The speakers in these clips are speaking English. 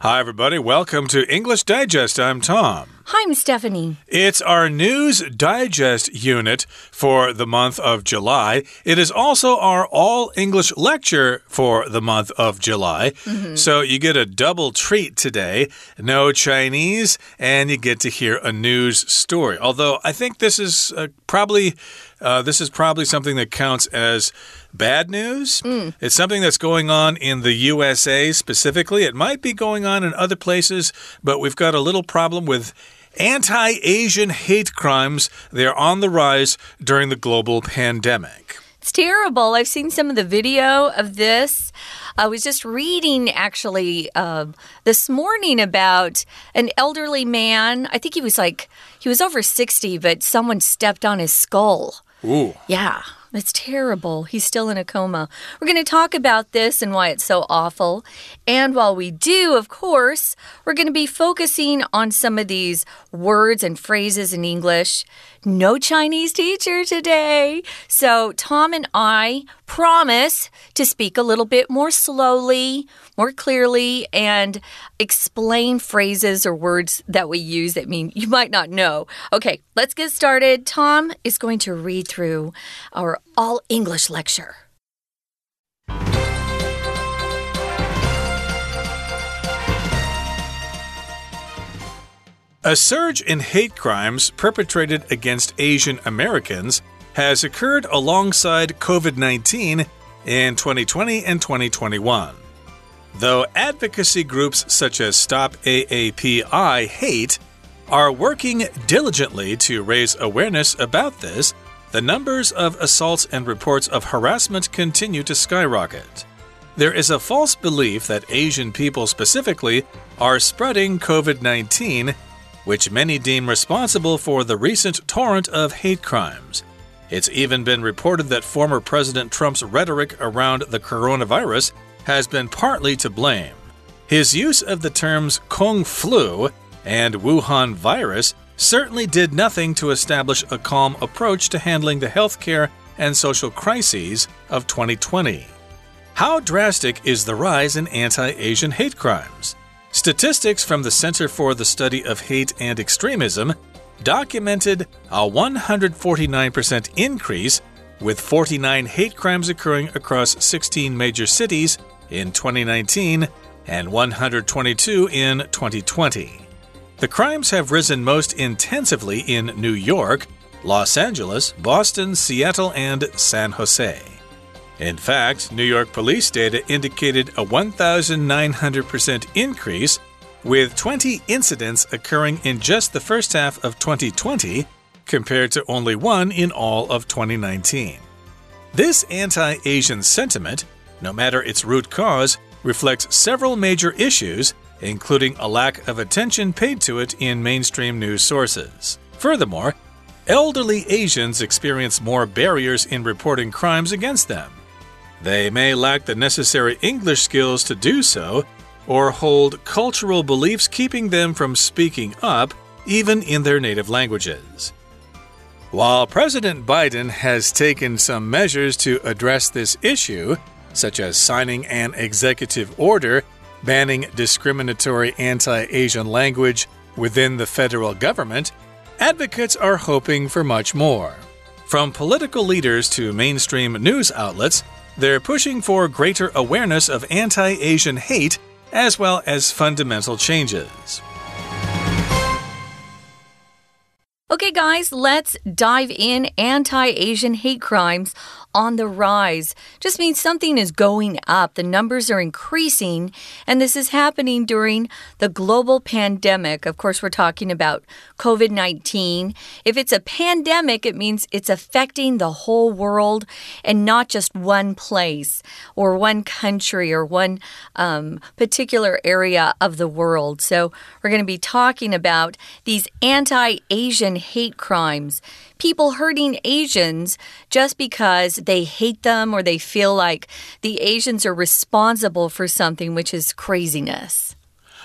Hi, everybody. Welcome to English Digest. I'm Tom. Hi, I'm Stephanie. It's our News Digest unit for the month of July. It is also our all English lecture for the month of July. Mm -hmm. So you get a double treat today no Chinese, and you get to hear a news story. Although I think this is uh, probably. Uh, this is probably something that counts as bad news. Mm. It's something that's going on in the USA specifically. It might be going on in other places, but we've got a little problem with anti Asian hate crimes. They're on the rise during the global pandemic. It's terrible. I've seen some of the video of this. I was just reading actually uh, this morning about an elderly man. I think he was like, he was over 60, but someone stepped on his skull. Ooh. Yeah. That's terrible. He's still in a coma. We're going to talk about this and why it's so awful. And while we do, of course, we're going to be focusing on some of these words and phrases in English. No Chinese teacher today. So, Tom and I promise to speak a little bit more slowly, more clearly, and explain phrases or words that we use that mean you might not know. Okay, let's get started. Tom is going to read through our all English lecture. A surge in hate crimes perpetrated against Asian Americans has occurred alongside COVID 19 in 2020 and 2021. Though advocacy groups such as Stop AAPI Hate are working diligently to raise awareness about this, the numbers of assaults and reports of harassment continue to skyrocket. There is a false belief that Asian people specifically are spreading COVID 19, which many deem responsible for the recent torrent of hate crimes. It's even been reported that former President Trump's rhetoric around the coronavirus has been partly to blame. His use of the terms Kung flu and Wuhan virus certainly did nothing to establish a calm approach to handling the healthcare and social crises of 2020. How drastic is the rise in anti Asian hate crimes? Statistics from the Center for the Study of Hate and Extremism documented a 149% increase, with 49 hate crimes occurring across 16 major cities in 2019 and 122 in 2020. The crimes have risen most intensively in New York, Los Angeles, Boston, Seattle, and San Jose. In fact, New York police data indicated a 1,900% increase, with 20 incidents occurring in just the first half of 2020, compared to only one in all of 2019. This anti Asian sentiment, no matter its root cause, reflects several major issues including a lack of attention paid to it in mainstream news sources. Furthermore, elderly Asians experience more barriers in reporting crimes against them. They may lack the necessary English skills to do so, or hold cultural beliefs keeping them from speaking up, even in their native languages. While President Biden has taken some measures to address this issue, such as signing an executive order banning discriminatory anti Asian language within the federal government, advocates are hoping for much more. From political leaders to mainstream news outlets, they're pushing for greater awareness of anti Asian hate as well as fundamental changes. Okay, guys, let's dive in. Anti Asian hate crimes on the rise just means something is going up. The numbers are increasing, and this is happening during the global pandemic. Of course, we're talking about COVID 19. If it's a pandemic, it means it's affecting the whole world and not just one place or one country or one um, particular area of the world. So, we're going to be talking about these anti Asian hate crimes people hurting Asians just because they hate them or they feel like the Asians are responsible for something, which is craziness.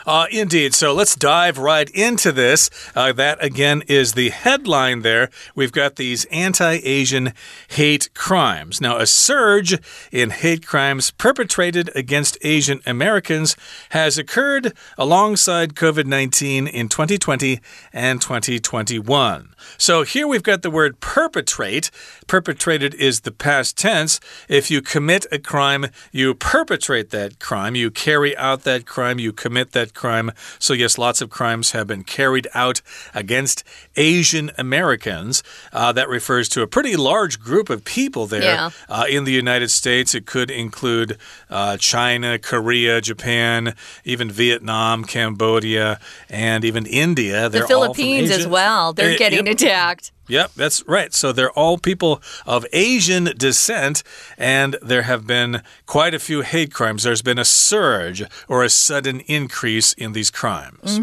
Uh, indeed. So let's dive right into this. Uh, that, again, is the headline there. We've got these anti Asian hate crimes. Now, a surge in hate crimes perpetrated against Asian Americans has occurred alongside COVID 19 in 2020 and 2021. So here we've got the word perpetrate. Perpetrated is the past tense. If you commit a crime, you perpetrate that crime, you carry out that crime, you commit that crime. So, yes, lots of crimes have been carried out against Asian Americans. Uh, that refers to a pretty large group of people there Yeah. uh, in the United States. It could include uh, China, Korea, Japan, even Vietnam, Cambodia, and even India. They're the Philippines as well. They're Uh, getting yep. attacked. Yep, that's right. So they're all people of Asian descent, and there have been quite a few hate crimes. There's been a surge or a sudden increase in these crimes.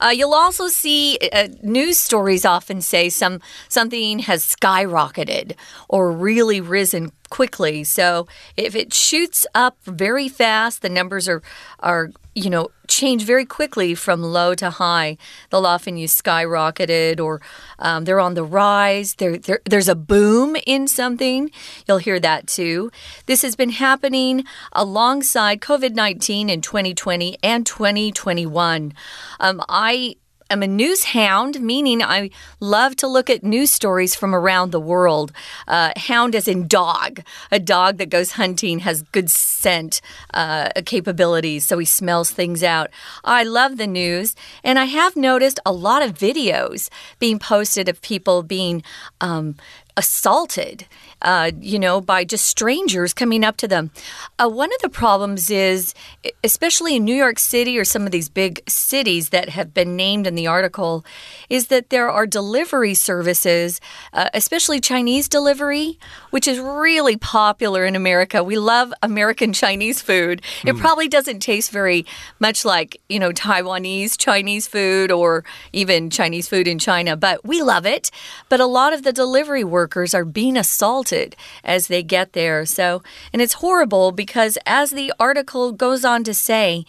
Uh, you'll also see uh, news stories often say some something has skyrocketed or really risen quickly. So if it shoots up very fast, the numbers are are you know change very quickly from low to high. They'll often use skyrocketed or um, they're on the rise. There, there, there's a boom in something. You'll hear that too. This has been happening alongside COVID 19 in 2020 and 2021. Um, I am a news hound, meaning I love to look at news stories from around the world. Uh, hound as in dog. A dog that goes hunting has good scent uh, capabilities, so he smells things out. I love the news, and I have noticed a lot of videos being posted of people being. Um, assaulted, uh, you know, by just strangers coming up to them. Uh, one of the problems is, especially in New York City or some of these big cities that have been named in the article, is that there are delivery services, uh, especially Chinese delivery, which is really popular in America. We love American Chinese food. It probably doesn't taste very much like, you know, Taiwanese Chinese food or even Chinese food in China, but we love it. But a lot of the delivery workers are being assaulted as they get there. So, and it's horrible because as the article goes on to say,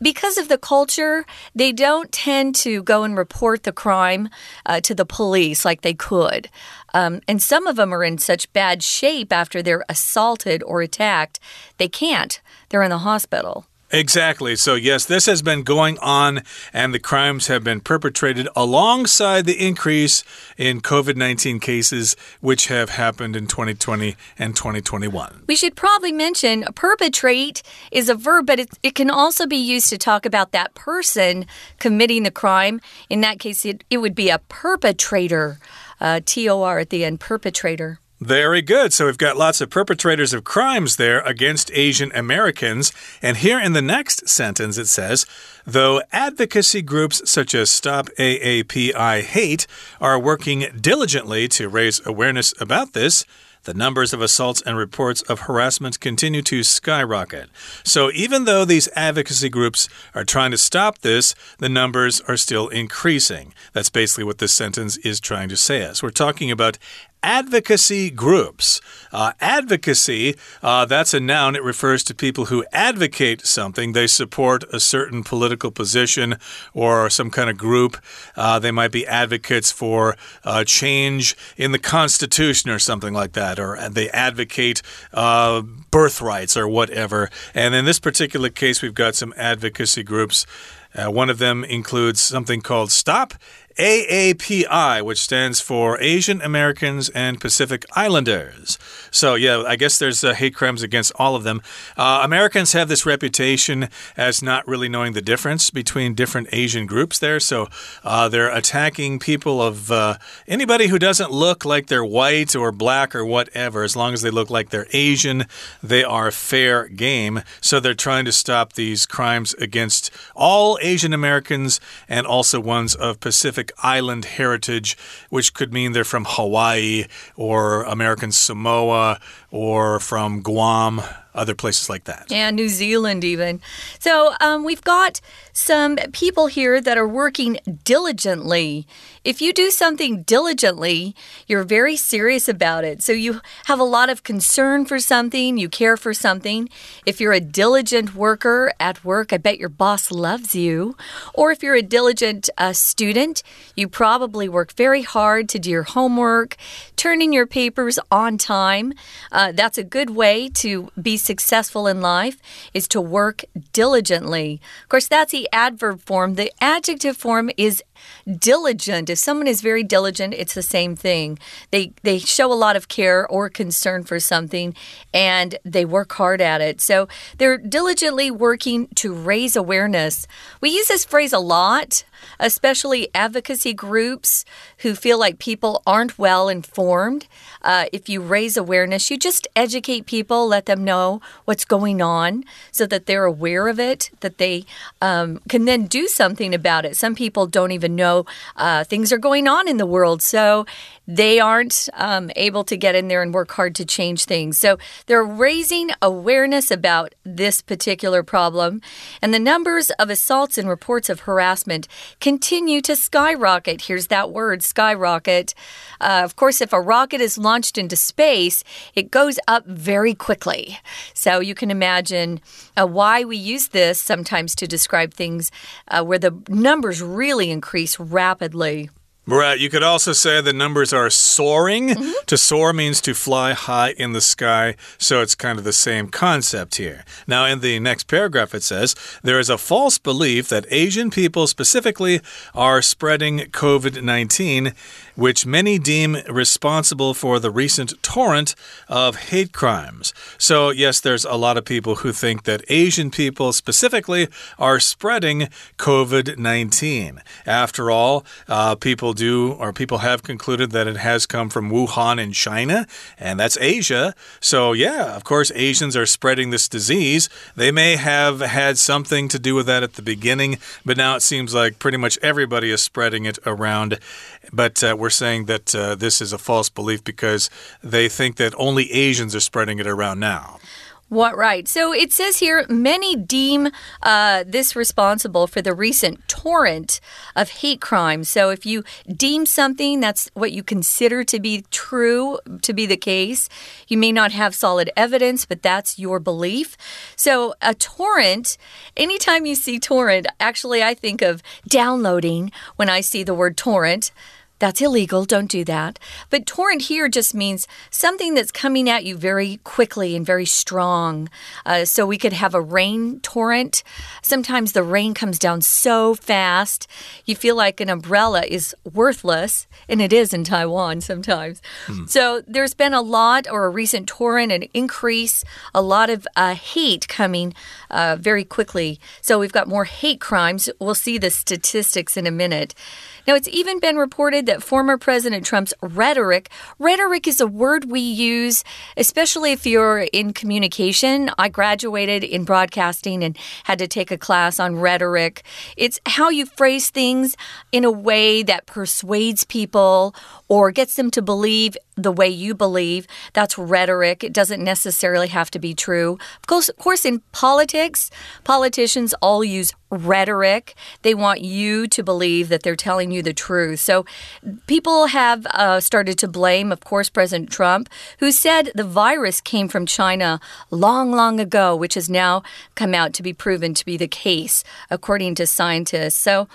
because of the culture, they don't tend to go and report the crime uh, to the police like they could. Um, and some of them are in such bad shape after they're assaulted or attacked, they can't. They're in the hospital. Exactly. So, yes, this has been going on, and the crimes have been perpetrated alongside the increase in COVID 19 cases, which have happened in 2020 and 2021. We should probably mention perpetrate is a verb, but it, it can also be used to talk about that person committing the crime. In that case, it, it would be a perpetrator, uh, T O R at the end, perpetrator. Very good. So we've got lots of perpetrators of crimes there against Asian Americans. And here in the next sentence it says, though advocacy groups such as Stop AAPI Hate are working diligently to raise awareness about this, the numbers of assaults and reports of harassment continue to skyrocket. So, even though these advocacy groups are trying to stop this, the numbers are still increasing. That's basically what this sentence is trying to say us. We're talking about advocacy groups. Uh, advocacy, uh, that's a noun. It refers to people who advocate something. They support a certain political position or some kind of group. Uh, they might be advocates for uh, change in the Constitution or something like that, or they advocate uh, birthrights or whatever. And in this particular case, we've got some advocacy groups. Uh, one of them includes something called Stop AAPI, which stands for Asian Americans and Pacific Islanders. So, yeah, I guess there's uh, hate crimes against all of them. Uh, Americans have this reputation as not really knowing the difference between different Asian groups there. So, uh, they're attacking people of uh, anybody who doesn't look like they're white or black or whatever. As long as they look like they're Asian, they are fair game. So, they're trying to stop these crimes against all Asian Americans and also ones of Pacific Island heritage, which could mean they're from Hawaii or American Samoa or from Guam, other places like that. Yeah, New Zealand, even. So um, we've got some people here that are working diligently. If you do something diligently, you're very serious about it. So you have a lot of concern for something, you care for something. If you're a diligent worker at work, I bet your boss loves you. Or if you're a diligent uh, student, you probably work very hard to do your homework, turn in your papers on time. Uh, that's a good way to be successful in life is to work diligently. Of course, that's the adverb form. The adjective form is diligent. If someone is very diligent, it's the same thing. They they show a lot of care or concern for something and they work hard at it. So they're diligently working to raise awareness. We use this phrase a lot especially advocacy groups who feel like people aren't well informed. Uh, if you raise awareness, you just educate people, let them know what's going on so that they're aware of it, that they um, can then do something about it. Some people don't even know uh, things are going on in the world. So they aren't um, able to get in there and work hard to change things. So they're raising awareness about this particular problem. And the numbers of assaults and reports of harassment continue to skyrocket. Here's that word skyrocket. Uh, of course, if a rocket is launched into space, it goes up very quickly. So you can imagine uh, why we use this sometimes to describe things uh, where the numbers really increase rapidly. Right. You could also say the numbers are soaring. Mm -hmm. To soar means to fly high in the sky, so it's kind of the same concept here. Now, in the next paragraph, it says there is a false belief that Asian people specifically are spreading COVID 19 which many deem responsible for the recent torrent of hate crimes. So, yes, there's a lot of people who think that Asian people specifically are spreading COVID 19. After all, uh, people do, or people have concluded that it has come from Wuhan in China, and that's Asia. So, yeah, of course, Asians are spreading this disease. They may have had something to do with that at the beginning, but now it seems like pretty much everybody is spreading it around. But uh, we're saying that uh, this is a false belief because they think that only Asians are spreading it around now. What right? So it says here many deem uh, this responsible for the recent torrent of hate crimes. So if you deem something that's what you consider to be true, to be the case, you may not have solid evidence, but that's your belief. So a torrent, anytime you see torrent, actually, I think of downloading when I see the word torrent. That's illegal. Don't do that. But torrent here just means something that's coming at you very quickly and very strong. Uh, so we could have a rain torrent. Sometimes the rain comes down so fast, you feel like an umbrella is worthless, and it is in Taiwan sometimes. Hmm. So there's been a lot, or a recent torrent, an increase, a lot of uh, hate coming uh, very quickly. So we've got more hate crimes. We'll see the statistics in a minute. Now, it's even been reported that former President Trump's rhetoric, rhetoric is a word we use, especially if you're in communication. I graduated in broadcasting and had to take a class on rhetoric. It's how you phrase things in a way that persuades people or gets them to believe the way you believe. That's rhetoric. It doesn't necessarily have to be true. Of course, of course, in politics, politicians all use rhetoric. They want you to believe that they're telling you the truth. So people have uh, started to blame, of course, President Trump, who said the virus came from China long, long ago, which has now come out to be proven to be the case, according to scientists. So,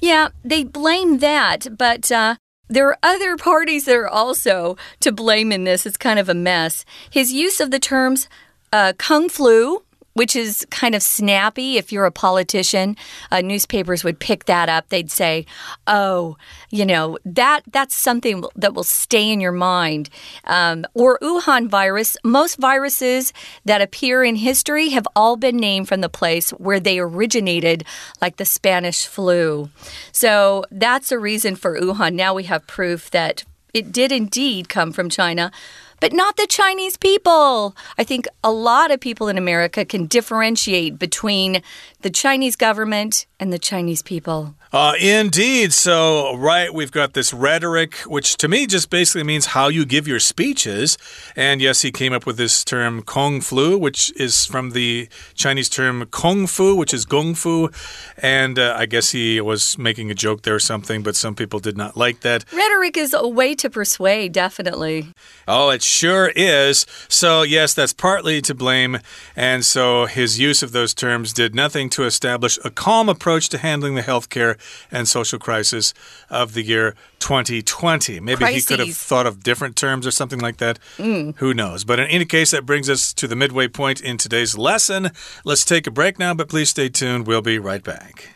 yeah, they blame that, but uh, there are other parties that are also to blame in this. It's kind of a mess. His use of the terms uh, kung flu, which is kind of snappy. If you're a politician, uh, newspapers would pick that up. They'd say, "Oh, you know that that's something that will stay in your mind." Um, or Wuhan virus. Most viruses that appear in history have all been named from the place where they originated, like the Spanish flu. So that's a reason for Wuhan. Now we have proof that it did indeed come from China. But not the Chinese people. I think a lot of people in America can differentiate between the Chinese government and the Chinese people. Uh, indeed. So, right, we've got this rhetoric, which to me just basically means how you give your speeches. And yes, he came up with this term Kung Flu, which is from the Chinese term Kung Fu, which is Gong Fu. And uh, I guess he was making a joke there or something, but some people did not like that. Rhetoric is a way to persuade, definitely. Oh, it sure is. So, yes, that's partly to blame. And so his use of those terms did nothing to establish a calm approach to handling the healthcare and social crisis of the year 2020. Maybe Crises. he could have thought of different terms or something like that. Mm. Who knows? But in any case, that brings us to the midway point in today's lesson. Let's take a break now, but please stay tuned. We'll be right back.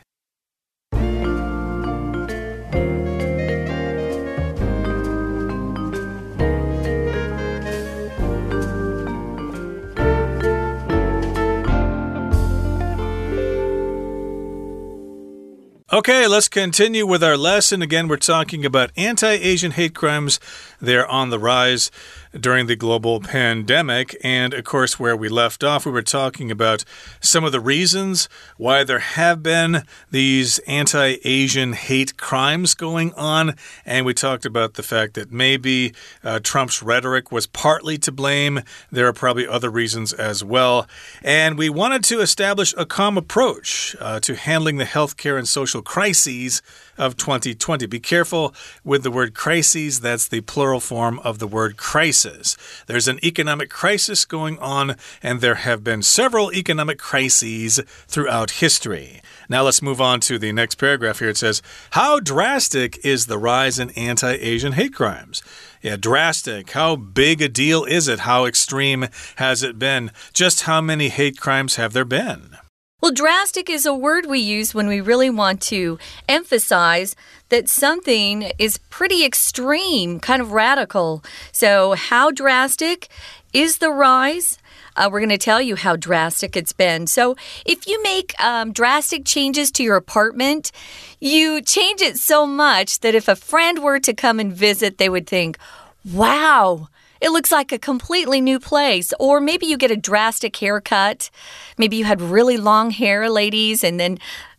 Okay, let's continue with our lesson. Again, we're talking about anti Asian hate crimes. They're on the rise during the global pandemic. And of course, where we left off, we were talking about some of the reasons why there have been these anti Asian hate crimes going on. And we talked about the fact that maybe uh, Trump's rhetoric was partly to blame. There are probably other reasons as well. And we wanted to establish a calm approach uh, to handling the healthcare and social crises of 2020. Be careful with the word crises, that's the plural form of the word crisis. There's an economic crisis going on, and there have been several economic crises throughout history. Now let's move on to the next paragraph here. It says, How drastic is the rise in anti Asian hate crimes? Yeah, drastic. How big a deal is it? How extreme has it been? Just how many hate crimes have there been? Well, drastic is a word we use when we really want to emphasize that something is pretty extreme, kind of radical. So, how drastic is the rise? Uh, we're going to tell you how drastic it's been. So, if you make um, drastic changes to your apartment, you change it so much that if a friend were to come and visit, they would think, wow it looks like a completely new place. Or maybe you get a drastic haircut. Maybe you had really long hair, ladies, and then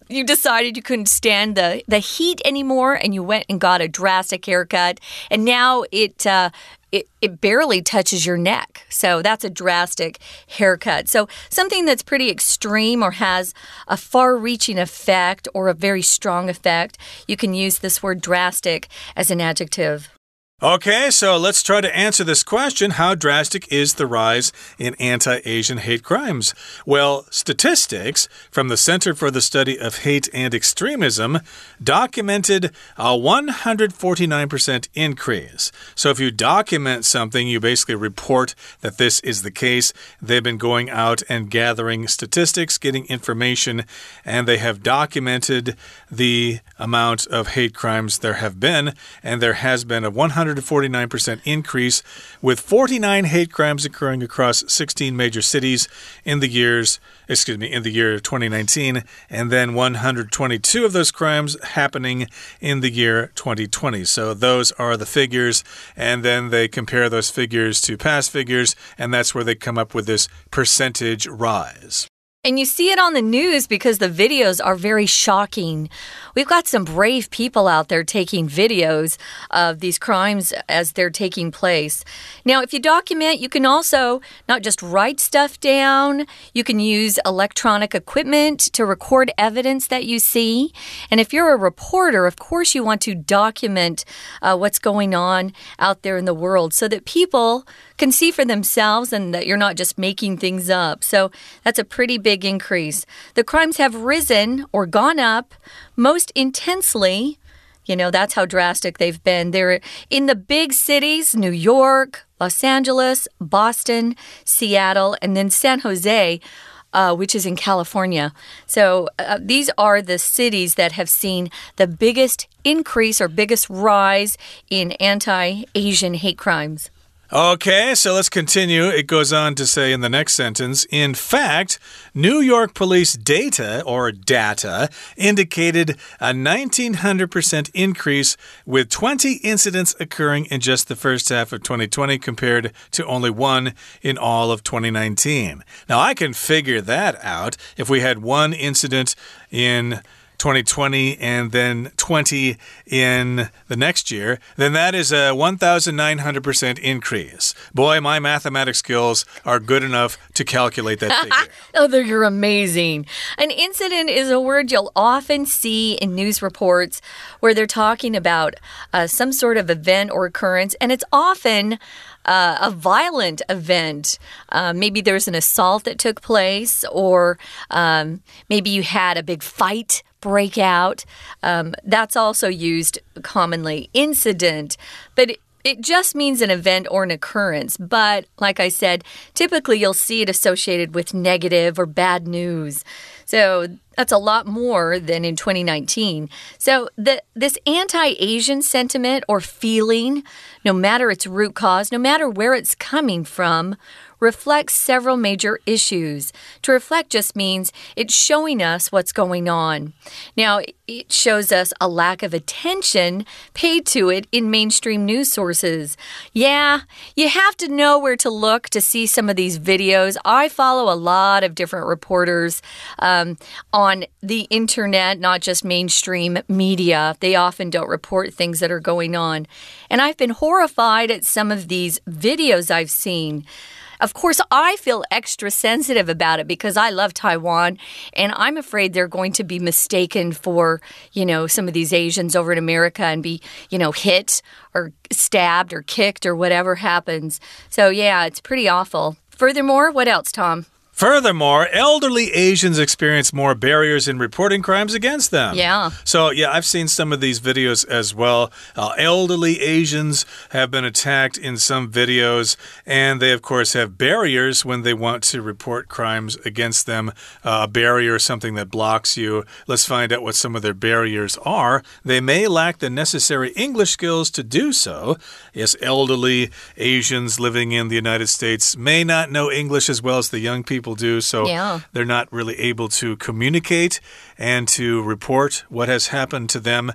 you decided you couldn't stand the the heat anymore and you went and got a drastic haircut and now it uh, it, it barely touches your neck. So that's a drastic haircut. So something that's pretty extreme or has a far reaching effect or a very strong effect, you can use this word drastic as an adjective. Okay, so let's try to answer this question How drastic is the rise in anti Asian hate crimes? Well, statistics from the Center for the Study of Hate and Extremism documented a 149% increase. So if you document something, you basically report that this is the case. They've been going out and gathering statistics, getting information, and they have documented the amount of hate crimes there have been, and there has been a 100 149% increase, with 49 hate crimes occurring across 16 major cities in the years, excuse me, in the year 2019, and then 122 of those crimes happening in the year 2020. So those are the figures, and then they compare those figures to past figures, and that's where they come up with this percentage rise. And you see it on the news because the videos are very shocking. We've got some brave people out there taking videos of these crimes as they're taking place. Now, if you document, you can also not just write stuff down, you can use electronic equipment to record evidence that you see. And if you're a reporter, of course, you want to document uh, what's going on out there in the world so that people can see for themselves and that you're not just making things up. So that's a pretty big increase. The crimes have risen or gone up most intensely. You know, that's how drastic they've been. They're in the big cities New York, Los Angeles, Boston, Seattle, and then San Jose. Uh, which is in California. So uh, these are the cities that have seen the biggest increase or biggest rise in anti Asian hate crimes. Okay, so let's continue. It goes on to say in the next sentence In fact, New York police data or data indicated a 1900% increase with 20 incidents occurring in just the first half of 2020 compared to only one in all of 2019. Now, I can figure that out. If we had one incident in 2020 and then 20 in the next year, then that is a 1,900% increase. Boy, my mathematics skills are good enough to calculate that figure. oh, you're amazing. An incident is a word you'll often see in news reports where they're talking about uh, some sort of event or occurrence, and it's often. Uh, a violent event. Uh, maybe there's an assault that took place, or um, maybe you had a big fight breakout. Um, that's also used commonly. Incident, but it just means an event or an occurrence, but like I said, typically you'll see it associated with negative or bad news. So that's a lot more than in 2019. So the this anti-Asian sentiment or feeling, no matter its root cause, no matter where it's coming from, reflects several major issues. To reflect just means it's showing us what's going on. Now, it shows us a lack of attention paid to it in mainstream news sources. Yeah, you have to know where to look to see some of these videos. I follow a lot of different reporters um, on the internet, not just mainstream media. They often don't report things that are going on. And I've been horrified at some of these videos I've seen. Of course, I feel extra sensitive about it because I love Taiwan and I'm afraid they're going to be mistaken for, you know, some of these Asians over in America and be, you know, hit or stabbed or kicked or whatever happens. So, yeah, it's pretty awful. Furthermore, what else, Tom? Furthermore, elderly Asians experience more barriers in reporting crimes against them. Yeah. So, yeah, I've seen some of these videos as well. Uh, elderly Asians have been attacked in some videos, and they, of course, have barriers when they want to report crimes against them. Uh, a barrier is something that blocks you. Let's find out what some of their barriers are. They may lack the necessary English skills to do so. Yes, elderly Asians living in the United States may not know English as well as the young people people do. So yeah. they're not really able to communicate and to report what has happened to them.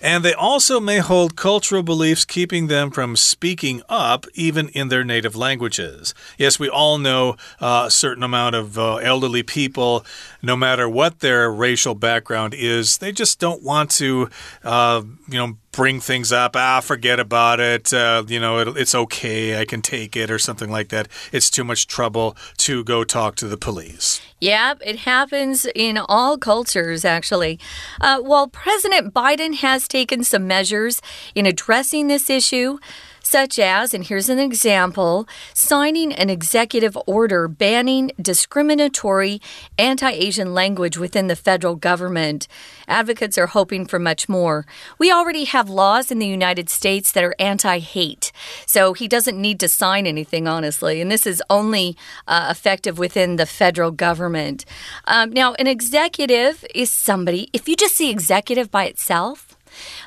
And they also may hold cultural beliefs keeping them from speaking up even in their native languages. Yes, we all know uh, a certain amount of uh, elderly people, no matter what their racial background is, they just don't want to, uh, you know, bring things up. Ah, forget about it. Uh, you know, it, it's okay. I can take it or something like that. It's too much trouble to go talk to the police. Yep, it happens in all cultures, actually. Uh, while President Biden has taken some measures in addressing this issue, such as, and here's an example, signing an executive order banning discriminatory anti Asian language within the federal government. Advocates are hoping for much more. We already have laws in the United States that are anti hate, so he doesn't need to sign anything, honestly. And this is only uh, effective within the federal government. Um, now, an executive is somebody, if you just see executive by itself,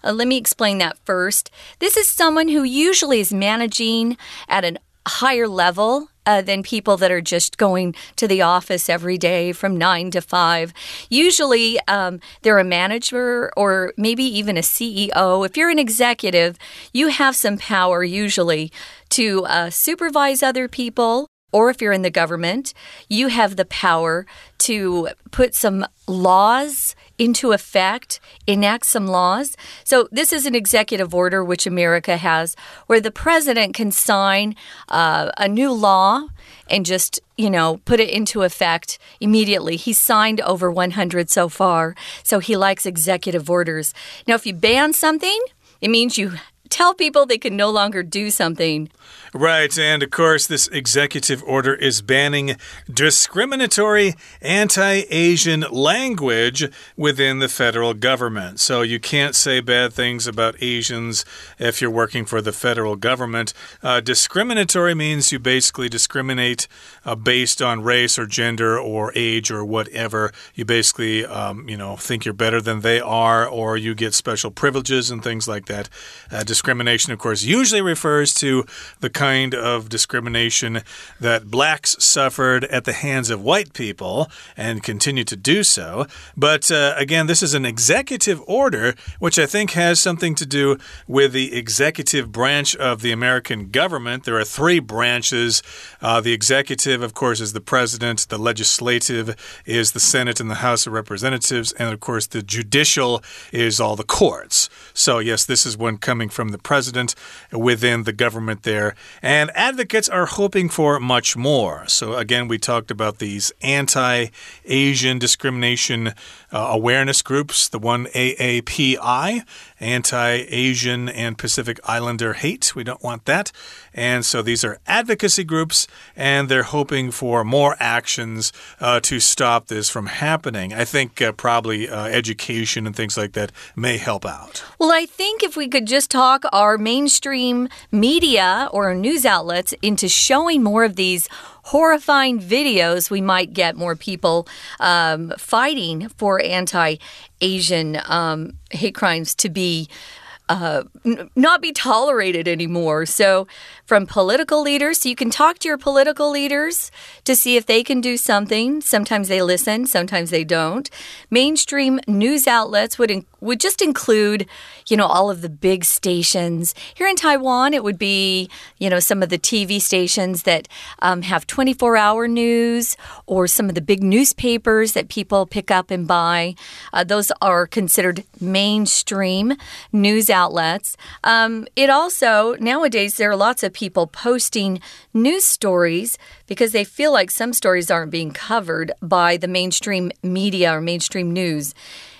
uh, let me explain that first. This is someone who usually is managing at a higher level uh, than people that are just going to the office every day from nine to five. Usually, um, they're a manager or maybe even a CEO. If you're an executive, you have some power usually to uh, supervise other people or if you're in the government, you have the power to put some laws into effect, enact some laws. So, this is an executive order which America has where the president can sign uh, a new law and just, you know, put it into effect immediately. He's signed over 100 so far, so he likes executive orders. Now, if you ban something, it means you tell people they can no longer do something. Right, and of course, this executive order is banning discriminatory anti Asian language within the federal government. So you can't say bad things about Asians if you're working for the federal government. Uh, discriminatory means you basically discriminate uh, based on race or gender or age or whatever. You basically, um, you know, think you're better than they are, or you get special privileges and things like that. Uh, discrimination, of course, usually refers to the kind of discrimination that blacks suffered at the hands of white people and continue to do so. But uh, again, this is an executive order, which I think has something to do with the executive branch of the American government. There are three branches. Uh, the executive, of course, is the president, the legislative is the Senate and the House of Representatives, and of course, the judicial is all the courts. So, yes, this is one coming from the president within the government there. And advocates are hoping for much more. So, again, we talked about these anti Asian discrimination uh, awareness groups, the one AAPI, Anti Asian and Pacific Islander Hate. We don't want that. And so these are advocacy groups, and they're hoping for more actions uh, to stop this from happening. I think uh, probably uh, education and things like that may help out. Well, I think if we could just talk our mainstream media or news outlets into showing more of these horrifying videos, we might get more people um, fighting for anti Asian um, hate crimes to be. Uh, not be tolerated anymore. So, from political leaders, so you can talk to your political leaders to see if they can do something. Sometimes they listen, sometimes they don't. Mainstream news outlets would would just include, you know, all of the big stations. Here in Taiwan, it would be, you know, some of the TV stations that um, have 24 hour news or some of the big newspapers that people pick up and buy. Uh, those are considered mainstream news outlets. Um, it also, nowadays, there are lots of people posting news stories because they feel like some stories aren't being covered by the mainstream media or mainstream news.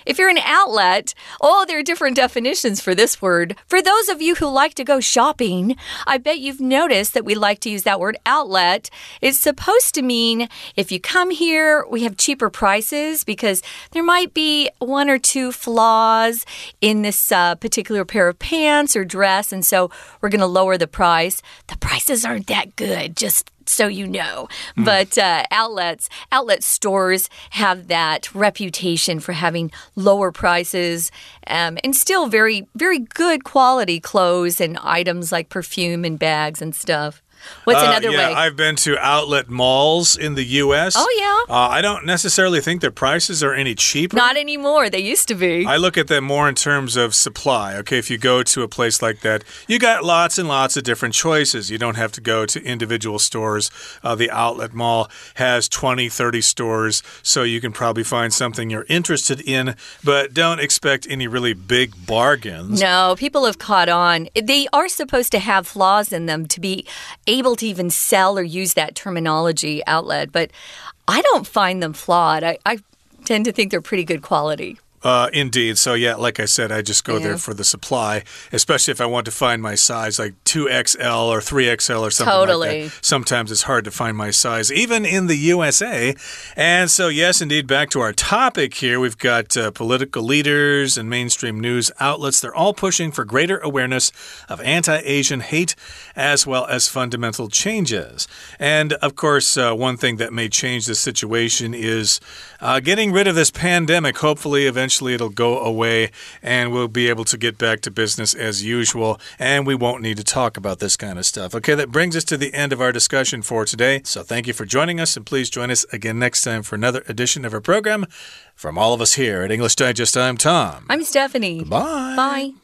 If you're an outlet, oh, there are different definitions for this word. For those of you who like to go shopping, I bet you've noticed that we like to use that word outlet. It's supposed to mean if you come here, we have cheaper prices because there might be one or two flaws in this uh, particular pair of pants or dress, and so we're going to lower the price. The prices aren't that good. Just so you know. Mm. But uh, outlets, outlet stores have that reputation for having lower prices um, and still very, very good quality clothes and items like perfume and bags and stuff. What's uh, another yeah, way? I've been to outlet malls in the U.S. Oh, yeah. Uh, I don't necessarily think their prices are any cheaper. Not anymore. They used to be. I look at them more in terms of supply. Okay, if you go to a place like that, you got lots and lots of different choices. You don't have to go to individual stores. Uh, the outlet mall has 20, 30 stores, so you can probably find something you're interested in, but don't expect any really big bargains. No, people have caught on. They are supposed to have flaws in them to be able to even sell or use that terminology outlet, but I don't find them flawed. I, I tend to think they're pretty good quality. Uh, indeed. So, yeah, like I said, I just go yeah. there for the supply, especially if I want to find my size, like 2XL or 3XL or something totally. like that. Sometimes it's hard to find my size, even in the USA. And so, yes, indeed, back to our topic here. We've got uh, political leaders and mainstream news outlets. They're all pushing for greater awareness of anti Asian hate as well as fundamental changes. And, of course, uh, one thing that may change the situation is uh, getting rid of this pandemic. Hopefully, eventually eventually it'll go away and we'll be able to get back to business as usual and we won't need to talk about this kind of stuff. Okay, that brings us to the end of our discussion for today. So thank you for joining us and please join us again next time for another edition of our program. From all of us here at English Digest, I'm Tom. I'm Stephanie. Bye. Bye.